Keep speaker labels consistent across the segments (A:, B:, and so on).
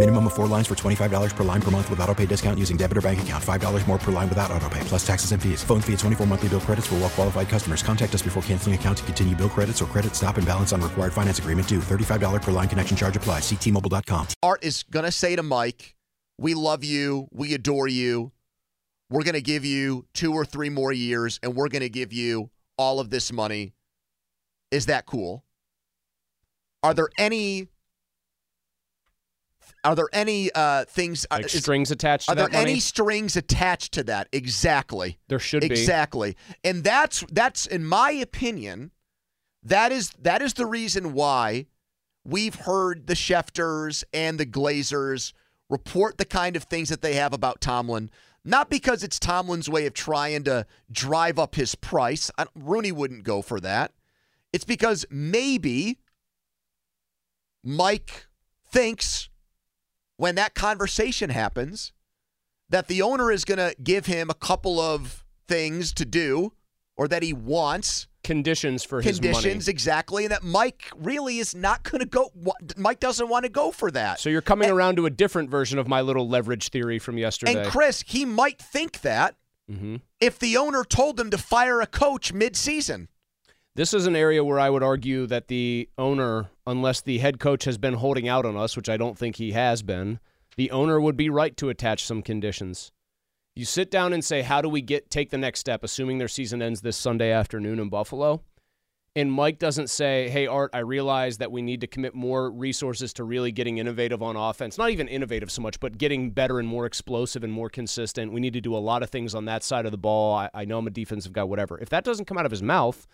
A: Minimum of four lines for $25 per line per month with auto pay discount using debit or bank account. $5 more per line without auto pay, plus taxes and fees. Phone fee at 24 monthly bill credits for well qualified customers. Contact us before canceling account to continue bill credits or credit stop and balance on required finance agreement due. $35 per line connection charge applies. Ctmobile.com.
B: Art is going to say to Mike, We love you. We adore you. We're going to give you two or three more years, and we're going to give you all of this money. Is that cool? Are there any. Are there any uh, things
C: Like
B: is-
C: strings attached to
B: Are there
C: money?
B: any strings attached to that? Exactly.
C: There should be.
B: Exactly. And that's that's in my opinion, that is that is the reason why we've heard the Schefters and the Glazers report the kind of things that they have about Tomlin. Not because it's Tomlin's way of trying to drive up his price. I, Rooney wouldn't go for that. It's because maybe Mike thinks when that conversation happens that the owner is going to give him a couple of things to do or that he wants
C: Conditions for his
B: conditions exactly and that Mike really is not going to go Mike doesn't want to go for that.
C: So you're coming around to a different version of my little leverage theory from yesterday.
B: and Chris, he might think that
C: hmm
B: if the owner told him to fire a coach mid-season.
C: This is an area where I would argue that the owner, unless the head coach has been holding out on us, which I don't think he has been, the owner would be right to attach some conditions. You sit down and say, "How do we get take the next step?" Assuming their season ends this Sunday afternoon in Buffalo, and Mike doesn't say, "Hey Art, I realize that we need to commit more resources to really getting innovative on offense. Not even innovative so much, but getting better and more explosive and more consistent. We need to do a lot of things on that side of the ball. I, I know I'm a defensive guy, whatever." If that doesn't come out of his mouth,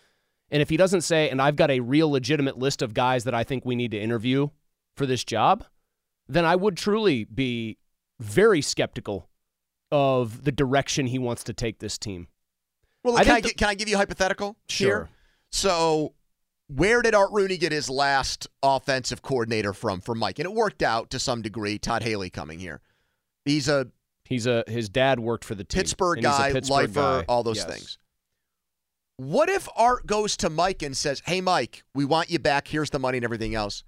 C: and if he doesn't say, "And I've got a real legitimate list of guys that I think we need to interview for this job," then I would truly be very skeptical of the direction he wants to take this team.
B: Well,
C: I
B: can I,
C: the-
B: can I give you a hypothetical
C: Sure.
B: here? So, where did Art Rooney get his last offensive coordinator from? From Mike, and it worked out to some degree. Todd Haley coming here. He's a
C: He's a his dad worked for the team.
B: Pittsburgh
C: and he's a
B: guy,
C: Pittsburgh
B: lifer,
C: guy.
B: all those
C: Yes.
B: things. What if Art goes to Mike and says, "Hey, Mike, we want you back. Here's the money and everything else."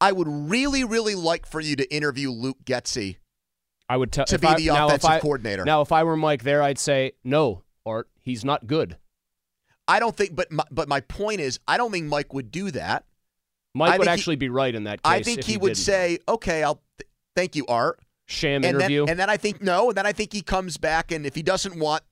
B: I would really, really like for you to interview Luke Getsy
C: I would tell
B: to be
C: I-
B: the offensive
C: I-
B: coordinator.
C: Now, if I were Mike there, I'd say no, Art. He's not good.
B: I don't think, but my, but my point is, I don't think Mike would do that.
C: Mike
B: I
C: would
B: think he-
C: actually be right in that case.
B: I think
C: if
B: he, would
C: didn't.
B: say, "Okay, I'll th- thank you, Art."
C: sham
B: and
C: interview.
B: Then, and then I think no, and then I think he comes back, and if he doesn't want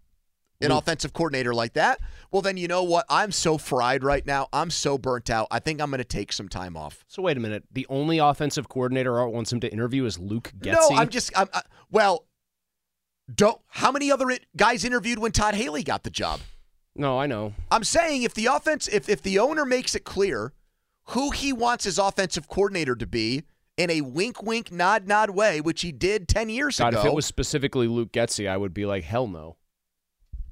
B: an
C: Luke.
B: offensive coordinator like that, well, then you know what? I'm so fried right now. I'm so burnt out. I think I'm going to take some time off.
C: so wait a minute. The only offensive coordinator Art wants him to interview is Luke Getsy.
B: No, I'm just. I'm, I, well, don't. How many other guys interviewed when Todd Haley got the job?
C: No, I know.
B: I'm saying if the offense, if if the owner makes it clear who he wants his offensive coordinator to be in a wink, wink, nod, nod way, which he did ten years
C: God,
B: ago.
C: if it was specifically Luke Getsy, I would be like, hell no.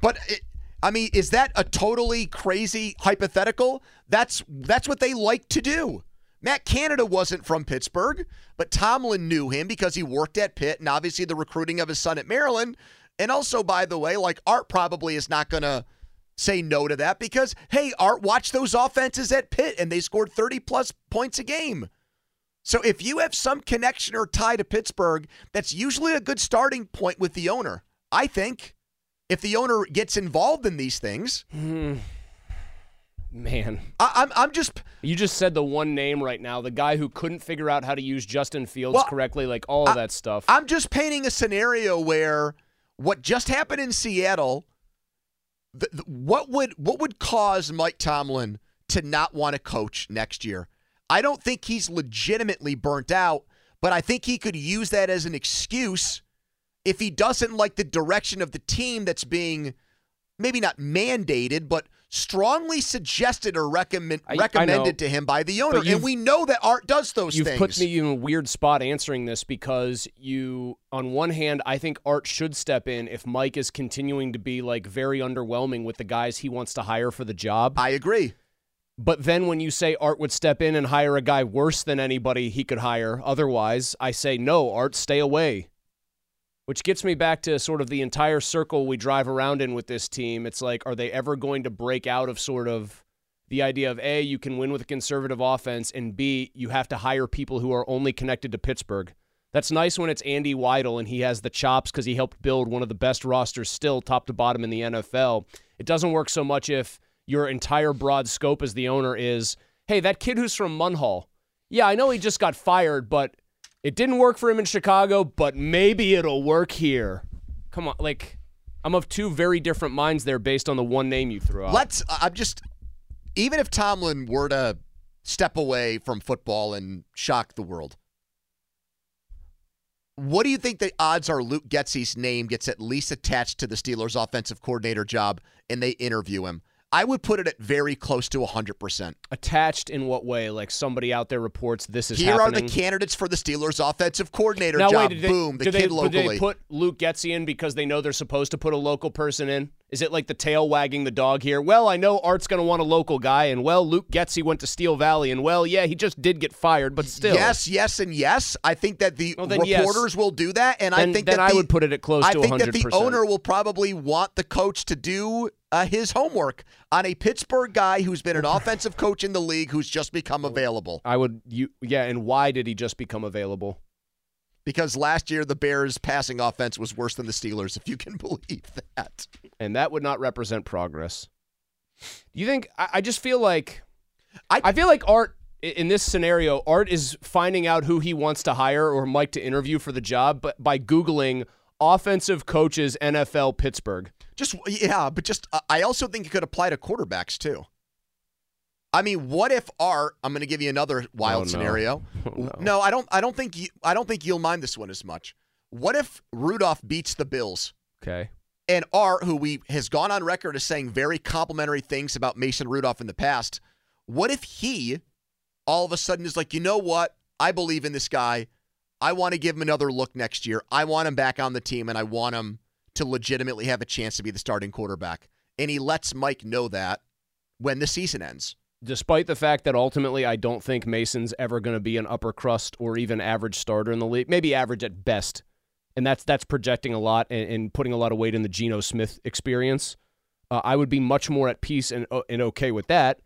B: But it, I mean, is that a totally crazy hypothetical? That's that's what they like to do. Matt Canada wasn't from Pittsburgh, but Tomlin knew him because he worked at Pitt and obviously the recruiting of his son at Maryland. And also, by the way, like Art probably is not going to say no to that because, hey, Art watched those offenses at Pitt and they scored 30 plus points a game. So if you have some connection or tie to Pittsburgh, that's usually a good starting point with the owner. I think if the owner gets involved in these things,
C: Man,
B: I, I'm I'm just
C: you just said the one name right now, the guy who couldn't figure out how to use Justin Fields
B: Well,
C: correctly, like all of that stuff.
B: I'm just painting a scenario where what just happened in Seattle, the, the- what would what would cause Mike Tomlin to not want to coach next year? I don't think he's legitimately burnt out, but I think he could use that as an excuse if he doesn't like the direction of the team that's being maybe not mandated, but strongly suggested or recommend,
C: I- I
B: recommended to him by the owner. And we know that Art does those
C: You've
B: things.
C: put me in a weird spot answering this because you, on one hand, I think Art should step in if Mike is continuing to be like very underwhelming with the guys he wants to hire for the job.
B: I agree.
C: But then when you say Art would step in and hire a guy worse than anybody he could hire otherwise, I say no, Art, stay away. Which gets me back to sort of the entire circle we drive around in with this team. It's like, are they ever going to break out of sort of the idea of A, you can win with a conservative offense, and B, you have to hire people who are only connected to Pittsburgh? That's nice when it's Andy Weidl and he has the chops because he helped build one of the best rosters still, top to bottom in the NFL. It doesn't work so much if your entire broad scope as the owner is, hey, that kid who's from Munhall, yeah, I know he just got fired, but it didn't work for him in Chicago, but maybe it'll work here. Come on, like I'm of two very different minds there based on the one name you threw out.
B: Let's. I'm just. Even if Tomlin were to step away from football and shock the world, what do you think the odds are Luke Getsy's name gets at least attached to the Steelers' offensive coordinator job and they interview him? I would put it at very close to 100%.
C: Attached in what way? Like somebody out there reports this is
B: Here
C: happening.
B: are the candidates for the Steelers' offensive coordinator
C: now
B: job.
C: wait, did they,
B: Boom, the kid
C: they,
B: locally.
C: Did they put Luke Getsy in because they know they're supposed to put a local person in? Is it like the tail wagging the dog here? Well, I know Art's going to want a local guy, and well, Luke Getsy went to Steel Valley, and well, yeah, he just did get fired, but still.
B: Yes, yes, and yes. I think that the
C: Well, then yes.
B: reporters will do that, and
C: Then-
B: I think
C: then
B: that
C: I
B: the-
C: would put it at close
B: I
C: to
B: think that the
C: 100%.
B: owner will probably want the coach to do uh, his homework on a Pittsburgh guy who's been an offensive coach in the league who's just become available.
C: I would you yeah, and why did he just become available?
B: Because last year the Bears' passing offense was worse than the Steelers, if you can believe that.
C: And that would not represent progress. Do you think I, I just feel like
B: I-
C: I feel like Art in this scenario, Art is finding out who he wants to hire or Mike to interview for the job, but by Googling offensive coaches NFL Pittsburgh.
B: Just yeah, but just uh, I also think it could apply to quarterbacks too. I mean, what if Art? I'm going to give you another wild
C: Oh, no.
B: scenario.
C: Oh, no.
B: I don't. I don't think you. I don't think you'll mind this one as much. What if Rudolph beats the Bills?
C: Okay.
B: And Art, who we has gone on record as saying very complimentary things about Mason Rudolph in the past, what if he all of a sudden is like, you know what? I believe in this guy. I want to give him another look next year. I want him back on the team, and I want him to legitimately have a chance to be the starting quarterback. And he lets Mike know that when the season ends.
C: Despite the fact that ultimately I don't think Mason's ever going to be an upper crust or even average starter in the league, maybe average at best. And that's that's projecting a lot and, and putting a lot of weight in the Geno Smith experience. Uh, I would be much more at peace and uh, and okay with that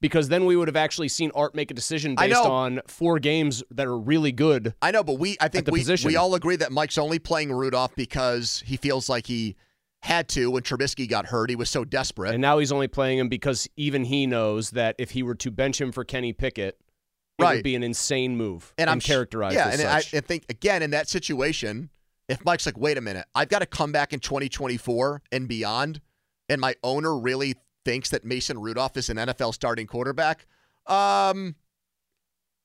C: because then we would have actually seen Art make a decision based on four games that are really good.
B: I know, but we I think we,
C: position.
B: we all agree that Mike's only playing Rudolph because he feels like he had to when Trubisky got hurt. He was so desperate.
C: And now he's only playing him because even he knows that if he were to bench him for Kenny Pickett, it
B: Right.
C: would be an insane move
B: and I'm
C: characterized
B: Yeah, and I. I think again in that situation, if Mike's like, wait a minute, I've got to come back in 2024 and beyond, and my owner really thinks that Mason Rudolph is an NFL starting quarterback, um,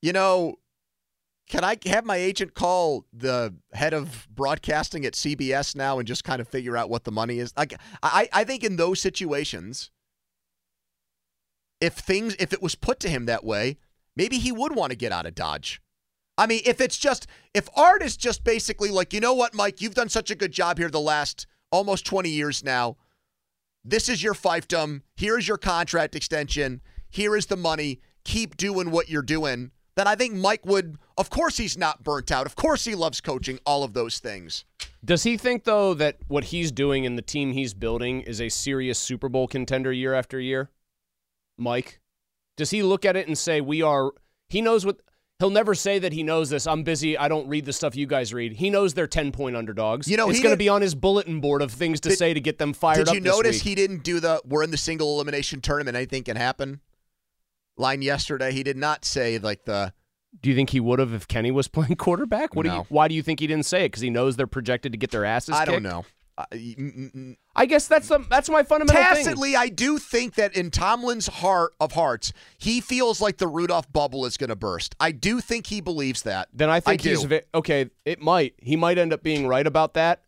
B: you know, can I have my agent call the head of broadcasting at CBS now and just kind of figure out what the money is? Like, I, I think in those situations, if things, if it was put to him that way, maybe he would want to get out of Dodge. I mean, if it's just, if Art is just basically like, you know what, Mike, you've done such a good job here the last almost 20 years now. This is your fiefdom. Here is your contract extension. Here is the money. Keep doing what you're doing. Then I think Mike would, of course, he's not burnt out. Of course, he loves coaching, all of those things.
C: Does he think though that what he's doing and the team he's building is a serious Super Bowl contender year after year? Mike, does he look at it and say we are? He knows what. He'll never say that he knows this. I'm busy. I don't read the stuff you guys read. He knows they're ten point underdogs.
B: You know,
C: it's
B: he
C: going to be on his bulletin board of things to
B: Did-
C: say to get them fired
B: Did
C: up.
B: you
C: this
B: notice
C: week.
B: he didn't do the we're in the single elimination tournament, anything can happen line yesterday? He did not say like the
C: Do you think he would have if Kenny was playing quarterback? What do you? Why do you think he didn't say it? Because he knows they're projected to get their asses.
B: I don't know. Uh,
C: I guess that's the, that's my fundamental thing.
B: Tacitly, I do think that in Tomlin's heart of hearts, he feels like the Rudolph bubble is going to burst. I do think he believes that.
C: Then I think
B: do.
C: he's okay. It might. He might end up being right about that.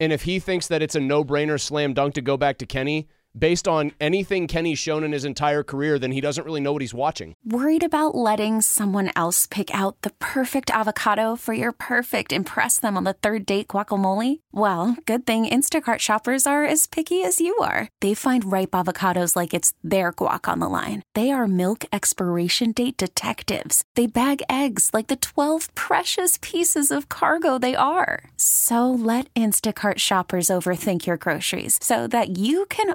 C: And if he thinks that it's a no-brainer slam dunk to go back to Kenny, based on anything Kenny's shown in his entire career, then he doesn't really know what he's watching.
D: Worried about letting someone else pick out the perfect avocado for your perfect impress them on the third date guacamole? Well, good thing Instacart shoppers are as picky as you are. They find ripe avocados like it's their guac on the line. They are milk expiration date detectives. They bag eggs like the 12 precious pieces of cargo they are. So let Instacart shoppers overthink your groceries so that you can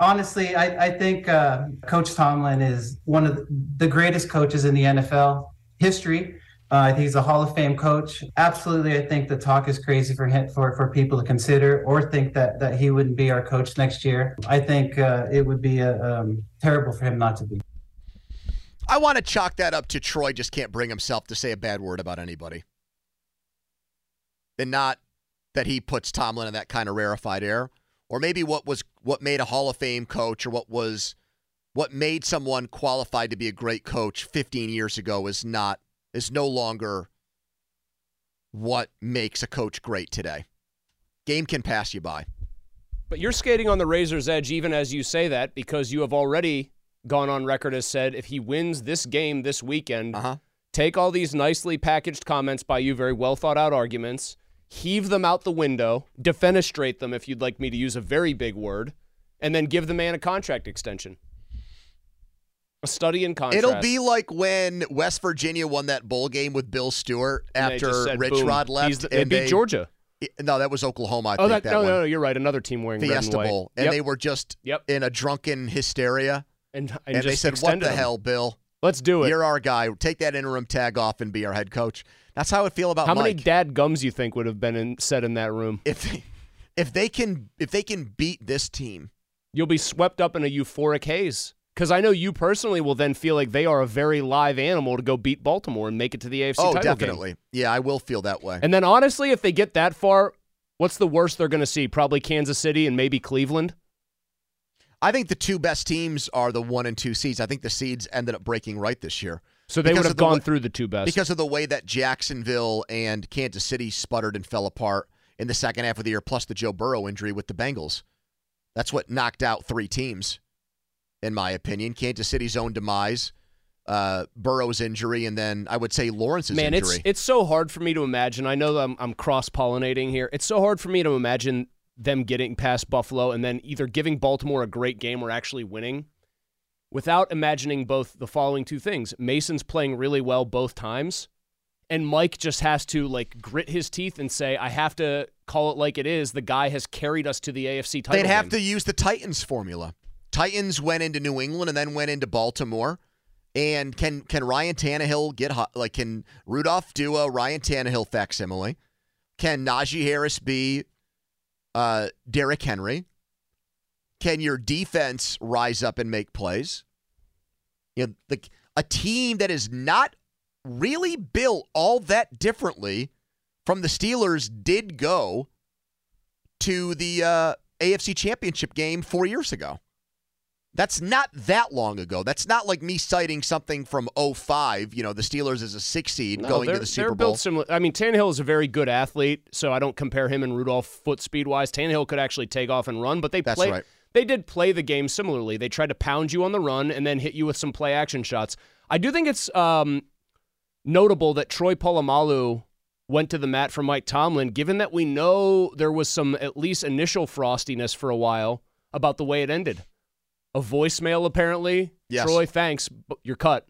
E: Honestly, I, I think uh, Coach Tomlin is one of the greatest coaches in the NFL history. Uh, I think he's a Hall of Fame coach. Absolutely, I think the talk is crazy for him, for for people to consider or think that that he wouldn't be our coach next year. I think uh, it would be uh, um, terrible for him not to be.
B: I want to chalk that up to Troy just can't bring himself to say a bad word about anybody. And not that he puts Tomlin in that kind of rarefied air. Or maybe what was what made a Hall of Fame coach or what was what made someone qualified to be a great coach 15 years ago is not is no longer what makes a coach great today. Game can pass you by.
C: But you're skating on the razor's edge even as you say that because you have already gone on record as said if he wins this game this weekend,
B: uh-huh.
C: take all these nicely packaged comments by you, very well thought out arguments, heave them out the window, defenestrate them if you'd like me to use a very big word, and then give the man a contract extension. A study in contrast.
B: It'll be like when West Virginia won that bowl game with Bill Stewart
C: they
B: after
C: said,
B: Rich
C: boom,
B: Rod left.
C: the- they
B: and
C: beat Georgia.
B: No, that was Oklahoma. I
C: oh,
B: think
C: that,
B: that
C: no,
B: one.
C: no, no, you're right. Another team wearing red and
B: Fiesta. Bowl, and
C: Yep.
B: they were just
C: Yep.
B: in a drunken hysteria.
C: and, and,
B: And, they said, "What the
C: him.
B: hell, Bill?
C: Let's do it."
B: You're our guy. Take that interim tag off and be our head coach." That's how I feel about
C: How
B: Mike.
C: many dad gums you think would have been in, said in that room?
B: if they, if they can if they can beat this team,
C: You'll be swept up in a euphoric haze. Because I know you personally will then feel like they are a very live animal to go beat Baltimore and make it to the AFC
B: oh,
C: title game.
B: definitely, yeah, I will feel that way.
C: And then honestly, if they get that far, what's the worst they're going to see? Probably Kansas City and maybe Cleveland.
B: I think the two best teams are the one and two seeds. I think the seeds ended up breaking right this year.
C: So they would have
B: the
C: gone through the two best.
B: because of the way that Jacksonville and Kansas City sputtered and fell apart in the second half of the year, plus the Joe Burrow injury with the Bengals. That's what knocked out three teams, in my opinion. Kansas City's own demise, uh, Burrow's injury, and then I would say Lawrence's
C: Man,
B: injury.
C: it's it's so hard for me to imagine. I know that I'm, I'm cross pollinating here. It's so hard for me to imagine them getting past Buffalo and then either giving Baltimore a great game or actually winning without imagining both the following two things. Mason's playing really well both times, and Mike just has to like grit his teeth and say, I have to call it like it is. The guy has carried us to the AFC title.
B: They'd have
C: game.
B: to use the Titans formula. Titans went into New England and then went into Baltimore. And can can Ryan Tannehill get hot? Like, can Rudolph do a Ryan Tannehill facsimile? Can Najee Harris be uh, Derrick Henry? Can your defense rise up and make plays? You know, the, a team that is not really built all that differently from the Steelers did go to the uh, AFC Championship game four years ago. That's not that long ago. That's not like me citing something from 05, you know, the Steelers as a six seed
C: No,
B: going to the Super
C: they're
B: Bowl.
C: built similar. I mean, Tannehill is a very good athlete, so I don't compare him and Rudolph foot speed wise. Tannehill could actually take off and run, but they
B: That's
C: play,
B: right.
C: They did play the game similarly. They tried to pound you on the run and then hit you with some play action shots. I do think it's um, notable that Troy Polamalu went to the mat for Mike Tomlin, given that we know there was some at least initial frostiness for a while about the way it ended. A voicemail, apparently.
B: Yes.
C: Troy, thanks, but you're cut.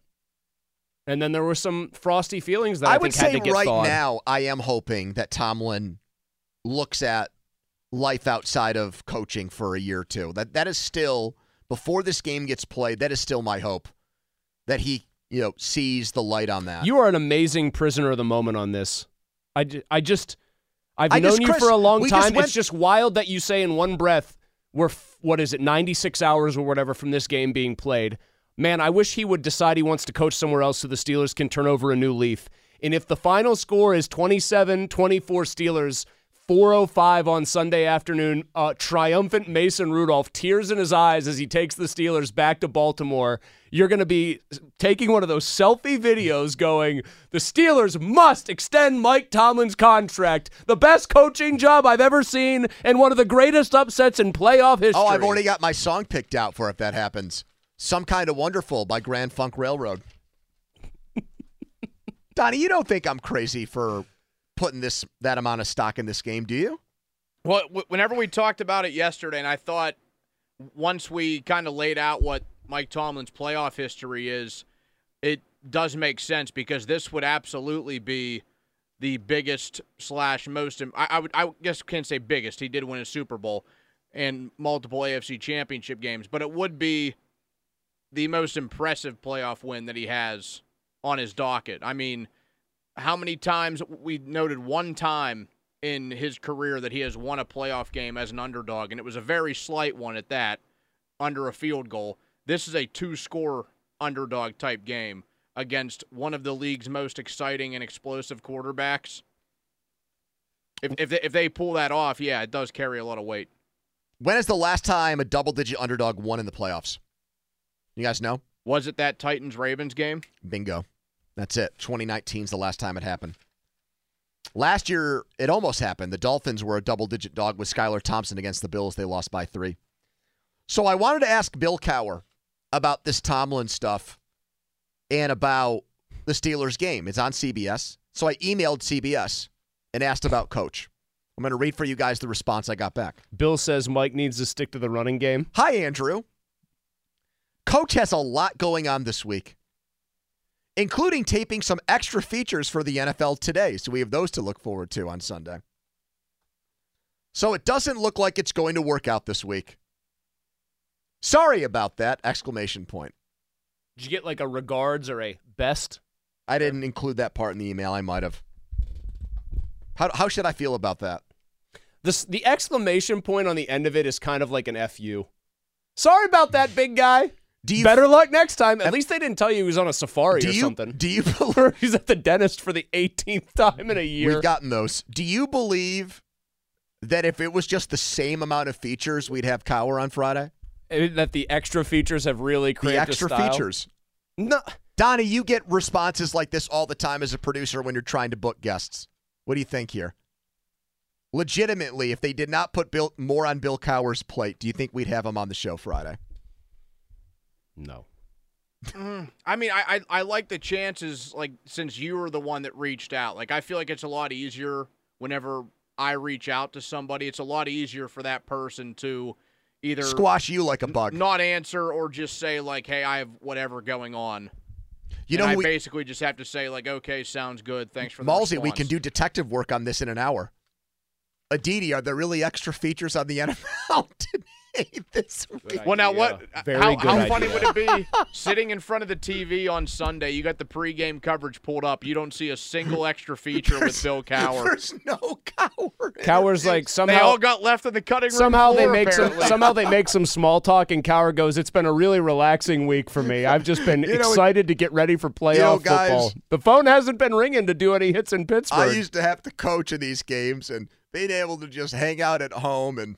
C: And then there were some frosty feelings that I,
B: I
C: think
B: would
C: had
B: say
C: to get
B: right
C: thawed.
B: now, I am hoping that Tomlin looks at life outside of coaching for a year or two. That that is still before this game gets played. That is still my hope that he you know sees the light on that.
C: You are an amazing prisoner of the moment on this. I, ju- I just, I've
B: I
C: known
B: just-
C: you
B: Chris,
C: for a long
B: we just
C: time.
B: went-
C: it's just wild that you say in one breath, we're, what is it, 96 hours or whatever from this game being played. Man, I wish he would decide he wants to coach somewhere else so the Steelers can turn over a new leaf. And if the final score is 27 24 Steelers, 405 on Sunday afternoon, uh, triumphant Mason Rudolph, tears in his eyes as he takes the Steelers back to Baltimore. You're going to be taking one of those selfie videos going, the Steelers must extend Mike Tomlin's contract. The best coaching job I've ever seen and one of the greatest upsets in playoff history.
B: oh, I've already got my song picked out for if that happens. Some kind of wonderful by Grand Funk Railroad. Donnie, you don't think I'm crazy for putting this that amount of stock in this game, do you?
F: Well, whenever we talked about it yesterday, and I thought once we kind of laid out what Mike Tomlin's playoff history is, it does make sense because this would absolutely be the biggest slash most. I, I would, I guess, can't say biggest. He did win a Super Bowl and multiple AFC Championship games, but it would be the most impressive playoff win that he has on his docket. I mean, how many times we noted one time in his career that he has won a playoff game as an underdog, and it was a very slight one at that, under a field goal. This is a two score underdog type game against one of the league's most exciting and explosive quarterbacks. If, if, they, if they pull that off, yeah, it does carry a lot of weight.
B: When is the last time a double digit underdog won in the playoffs? You guys know?
F: Was it that Titans Ravens game?
B: Bingo. That's it. 2019 is the last time it happened. Last year, it almost happened. The Dolphins were a double digit dog with Skylar Thompson against the Bills. They lost by three. So I wanted to ask Bill Cowher about this Tomlin stuff and about the Steelers game. It's on CBS. So I emailed CBS and asked about coach. I'm going to read for you guys the response I got back.
C: Bill says Mike needs to stick to the running game.
B: Hi, Andrew. Coach has a lot going on this week, including taping some extra features for the NFL today. So we have those to look forward to on Sunday. So it doesn't look like it's going to work out this week. Sorry about that! Exclamation point.
C: Did you get like a regards or a best?
B: I didn't include that part in the email. I might have. How, how should I feel about that?
C: This the exclamation point on the end of it is kind of like an fu. Sorry about that, big guy. Better luck next time. At least they didn't tell you he was on a safari
B: Do
C: or
B: you-
C: something.
B: do you
C: Or he's at the dentist for the 18th time in a year?
B: We've gotten those. Do you believe that if it was just the same amount of features, we'd have Cowher on Friday?
C: Uh, that the extra features have really created
B: The
C: extra
B: features.
C: No,
B: Donnie, you get responses like this all the time as a producer when you're trying to book guests. What do you think here? Legitimately, if they did not put Bill, more on Bill Cowher's plate, do you think we'd have him on the show Friday?
C: No.
F: Mm, I mean, I, I I like the chances. Like since you were the one that reached out, like I feel like it's a lot easier whenever I reach out to somebody. It's a lot easier for that person to either
B: Squash you like a bug.
F: not answer or just say like, "Hey, I have whatever going on."
B: You
F: And
B: know
F: I
B: we-
F: basically just have to say like, "Okay, sounds good. Thanks for the
B: Malsey, we can do detective work on this in an hour. Aditi, are there really extra features on the NFL this week?
F: Well, now what?
C: Uh, Very
F: how
C: good
F: how funny would it be sitting in front of the TV on Sunday? You got the pregame coverage pulled up. You don't see a single extra feature with Bill Cowher.
B: There's no Cowher.
C: Cowher's like somehow
F: they all got left in the cutting room.
C: somehow they
F: floor,
C: make some somehow they make some small talk and Cowher goes, It's been a really relaxing week for me. I've just been
B: You know,
C: excited to get ready for playoff
B: know, guys-
C: football. The phone hasn't been ringing to do any hits in Pittsburgh.
B: I used to have to coach in these games, and being able to just hang out at home and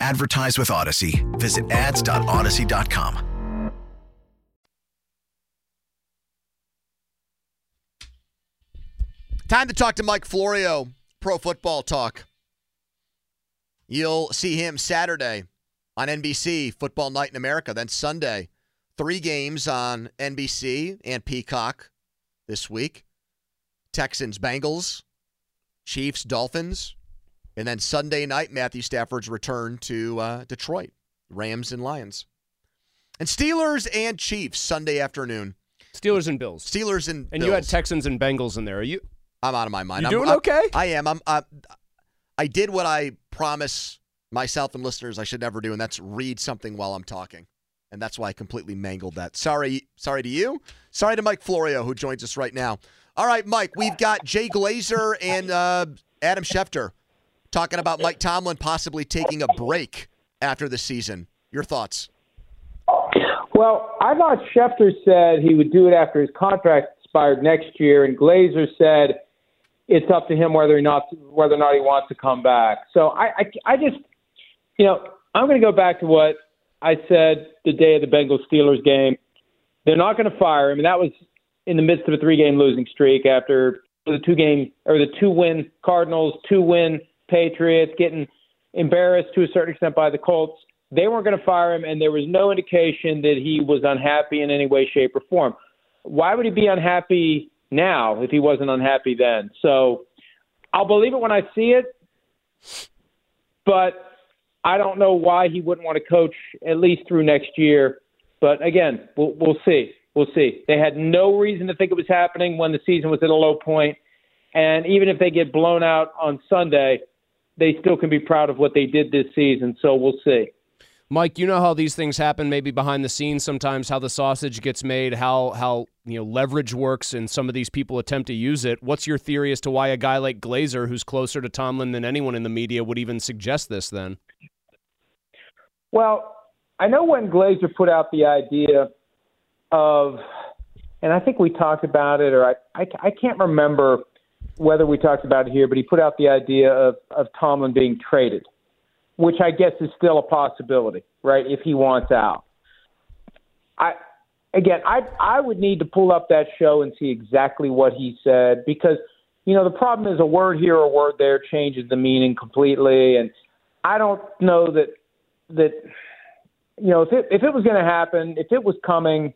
G: Advertise with Audacy. Visit ads.audacy.com.
B: Time to talk to Mike Florio, Pro Football Talk. You'll see him Saturday on NBC, Football Night in America. Then Sunday, three games on NBC and Peacock this week Texans, Bengals, Chiefs, Dolphins. And then Sunday night, Matthew Stafford's return to uh, Detroit, Rams and Lions. And Steelers and Chiefs Sunday afternoon.
C: Steelers and Bills.
B: Steelers and
C: and you had Texans and Bengals in there. Are you
B: I'm out of my mind.
C: You
B: I'm,
C: doing
B: I'm-
C: okay?
B: I am. I'm. I, I did what I promise myself and listeners I should never do, and that's read something while I'm talking. And that's why I completely mangled that. Sorry, sorry to you. Sorry to Mike Florio who joins us right now. All right, Mike, we've got Jay Glazer and uh, Adam Schefter talking about Mike Tomlin possibly taking a break after the season. Your thoughts?
H: Well, I thought Schefter said he would do it after his contract expired next year, and Glazer said it's up to him whether or not whether or not he wants to come back. So I, I, I just, you know, I'm going to go back to what I said the day of the Bengals Steelers game. They're not going to fire him, and that was in the midst of a three-game losing streak after the two game or the two win Cardinals, two win Patriots, getting embarrassed to a certain extent by the Colts. They weren't going to fire him, and there was no indication that he was unhappy in any way, shape, or form. Why would he be unhappy now if he wasn't unhappy then? So I'll believe it when I see it, but I don't know why he wouldn't want to coach at least through next year. But again, we'll, we'll see. We'll see. They had no reason to think it was happening when the season was at a low point, and even if they get blown out on Sunday, they still can be proud of what they did this season. So we'll see.
C: Mike, you know how these things happen maybe behind the scenes sometimes how the sausage gets made, how how you know leverage works and some of these people attempt to use it. What's your theory as to why a guy like Glazer who's closer to Tomlin than anyone in the media would even suggest this then?
H: Well, I know when Glazer put out the idea of, and I think we talked about it, or I, I, I can't remember whether we talked about it here, but he put out the idea of, of Tomlin being traded, which I guess is still a possibility, right? If he wants out. I, again, I, I would need to pull up that show and see exactly what he said because, you know, the problem is a word here or a word there changes the meaning completely. And I don't know that, that, you know, if it, if it was going to happen, if it was coming,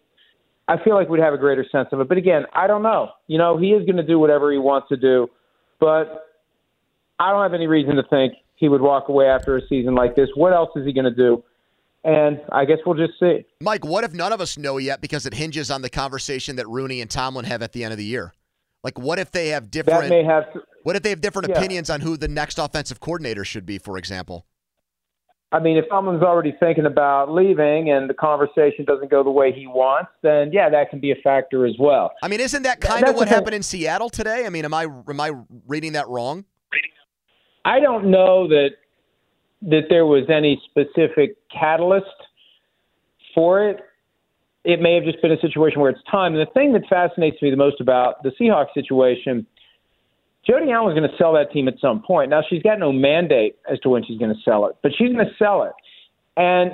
H: I feel like we'd have a greater sense of it. But again, I don't know. You know, he is going to do whatever he wants to do, but I don't have any reason to think he would walk away after a season like this. What else is he going to do? And I guess we'll just see.
B: Mike, what if none of us know yet because it hinges on the conversation that Rooney and Tomlin have at the end of the year? Like, what if they have different?
H: That may have.
B: what if they have different
H: Yeah.
B: opinions on who the next offensive coordinator should be, for example?
H: I mean, if someone's already thinking about leaving and the conversation doesn't go the way he wants, then yeah, that can be a factor as well.
B: I mean, isn't that
H: Th-
B: kind of what
H: thing.
B: happened in Seattle today? I mean, am I am I reading that wrong?
H: I don't know that that there was any specific catalyst for it. It may have just been a situation where it's time. And the thing that fascinates me the most about the Seahawks situation, Jody Allen's going to sell that team at some point. Now she's got no mandate as to when she's going to sell it, but she's going to sell it, and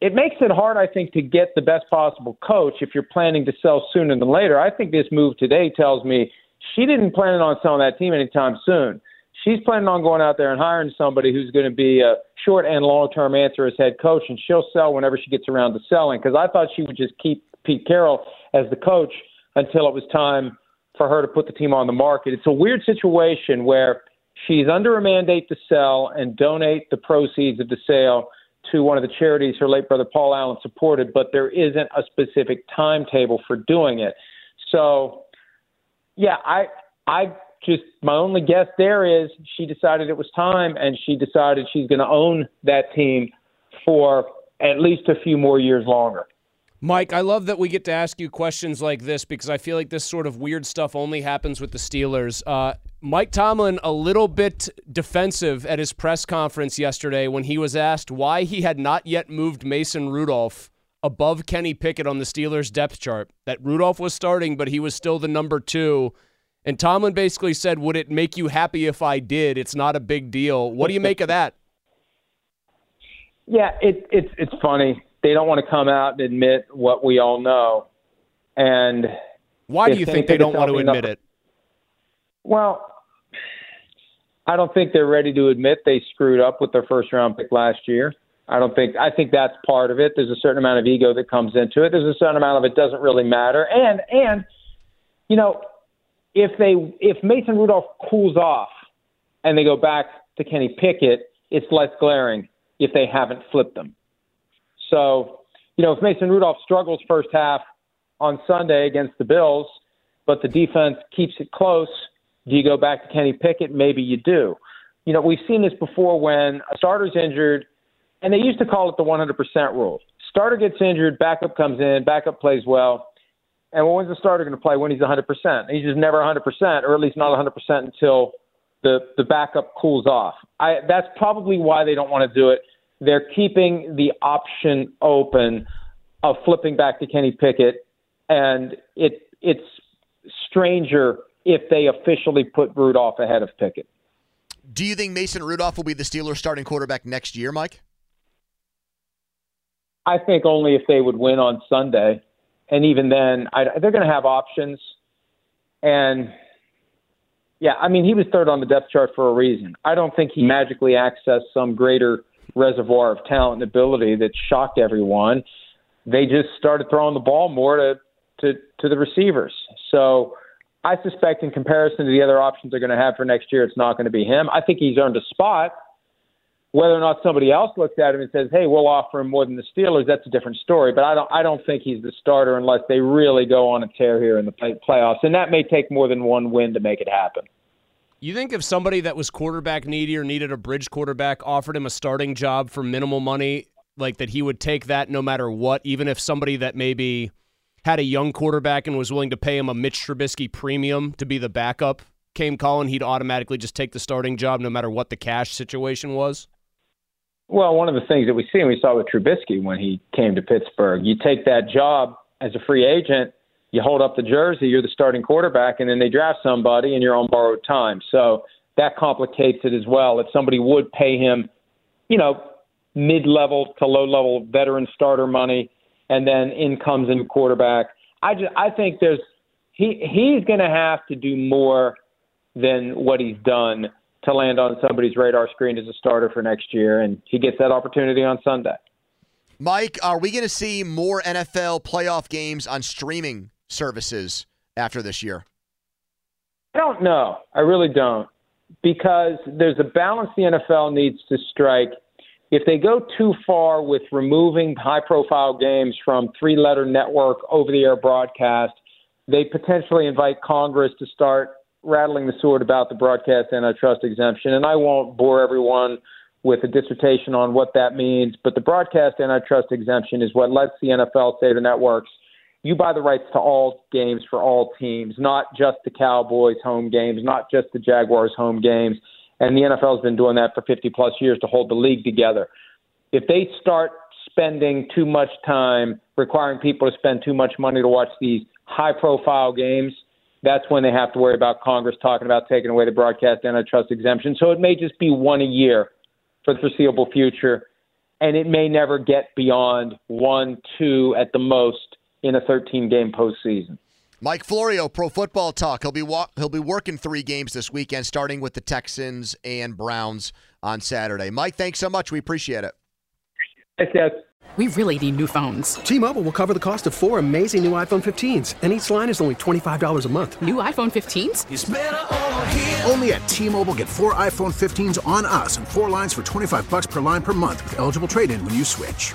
H: it makes it hard, I think, to get the best possible coach if you're planning to sell sooner than later. I think this move today tells me she didn't plan on selling that team anytime soon. She's planning on going out there and hiring somebody who's going to be a short and long term answer as head coach, and she'll sell whenever she gets around to selling. Because I thought she would just keep Pete Carroll as the coach until it was time for her to put the team on the market. It's a weird situation where She's under a mandate to sell and donate the proceeds of the sale to one of the charities her late brother Paul Allen supported, but there isn't a specific timetable for doing it. So, yeah, I I just my only guess there is she decided it was time and she decided she's going to own that team for at least a few more years longer.
C: Mike, I love that we get to ask you questions like this because I feel like this sort of weird stuff only happens with the Steelers. Uh, Mike Tomlin, a little bit defensive at his press conference yesterday when he was asked why he had not yet moved Mason Rudolph above Kenny Pickett on the Steelers depth chart. That Rudolph was starting, but he was still the number two. And Tomlin basically said, Would it make you happy if I did? It's not a big deal. What do you make of that?
H: Yeah, it, it's it's funny. They don't want to come out and admit what we all know. And
C: why do you think they don't want to admit enough, it?
H: Well, I don't think they're ready to admit they screwed up with their first round pick last year. I don't think I think that's part of it. There's a certain amount of ego that comes into it. There's a certain amount of it doesn't really matter. And and you know, if they if Mason Rudolph cools off and they go back to Kenny Pickett, it's less glaring if they haven't flipped them. So, you know, if Mason Rudolph struggles first half on Sunday against the Bills, but the defense keeps it close, do you go back to Kenny Pickett? Maybe you do. You know, we've seen this before when a starter's injured, and they used to call it the 100% rule. Starter gets injured, backup comes in, backup plays well. And when's the starter going to play when he's 100%? He's just never 100%, or at least not 100% until the the backup cools off. I that's probably why they don't want to do it. They're keeping the option open of flipping back to Kenny Pickett, and it it's stranger if they officially put Rudolph ahead of Pickett.
B: Do you think Mason Rudolph will be the Steelers starting quarterback next year, Mike?
H: I think only if they would win on Sunday, and even then, I, they're going to have options. And yeah, I mean, he was third on the depth chart for a reason. I don't think he magically accessed some greater reservoir of talent and ability that shocked everyone. They just started throwing the ball more to to, to the receivers. So I suspect, in comparison to the other options they're going to have for next year, it's not going to be him. I think he's earned a spot. Whether or not somebody else looks at him and says, "Hey, we'll offer him more than the Steelers," that's a different story. But I don't, I don't think he's the starter unless they really go on a tear here in the play- playoffs, and that may take more than one win to make it happen.
C: You think if somebody that was quarterback needy or needed a bridge quarterback offered him a starting job for minimal money, like that he would take that no matter what, even if somebody that maybe had a young quarterback and was willing to pay him a Mitch Trubisky premium to be the backup came calling, he'd automatically just take the starting job no matter what the cash situation was?
H: Well, one of the things that we see and we saw with Trubisky when he came to Pittsburgh, you take that job as a free agent you hold up the jersey, you're the starting quarterback, and then they draft somebody and you're on borrowed time. So that complicates it as well. If somebody would pay him, you know, mid level to low level veteran starter money, and then in comes in quarterback. I just I think there's he he's going to have to do more than what he's done to land on somebody's radar screen as a starter for next year, and he gets that opportunity on Sunday.
B: Mike, are we going to see more NFL playoff games on streaming services after this year?
H: I don't know. I really don't. Because there's a balance the NFL needs to strike. If they go too far with removing high profile games from three letter network over the air broadcast, they potentially invite Congress to start rattling the sword about the broadcast antitrust exemption. And I won't bore everyone with a dissertation on what that means, but the broadcast antitrust exemption is what lets the NFL say to networks you buy the rights to all games for all teams, not just the Cowboys home games, not just the Jaguars home games. And the NFL has been doing that for 50 plus years to hold the league together. If they start spending too much time requiring people to spend too much money to watch these high profile games, that's when they have to worry about Congress talking about taking away the broadcast antitrust exemption. So it may just be one a year for the foreseeable future, and it may never get beyond one, two at the most in a 13 game postseason.
B: Mike Florio, Pro Football Talk. He'll be wa- he'll be working three games this weekend, starting with the Texans and Browns on Saturday. Mike, thanks so much. We appreciate it.
H: Thanks, guys.
I: We really need new phones.
J: T-Mobile will cover the cost of four amazing new iPhone 15s, and each line is only $25 a month.
I: New iPhone 15s?
K: Only at T-Mobile get four iPhone 15s on us and four lines for 25 bucks per line per month with eligible trade-in when you switch.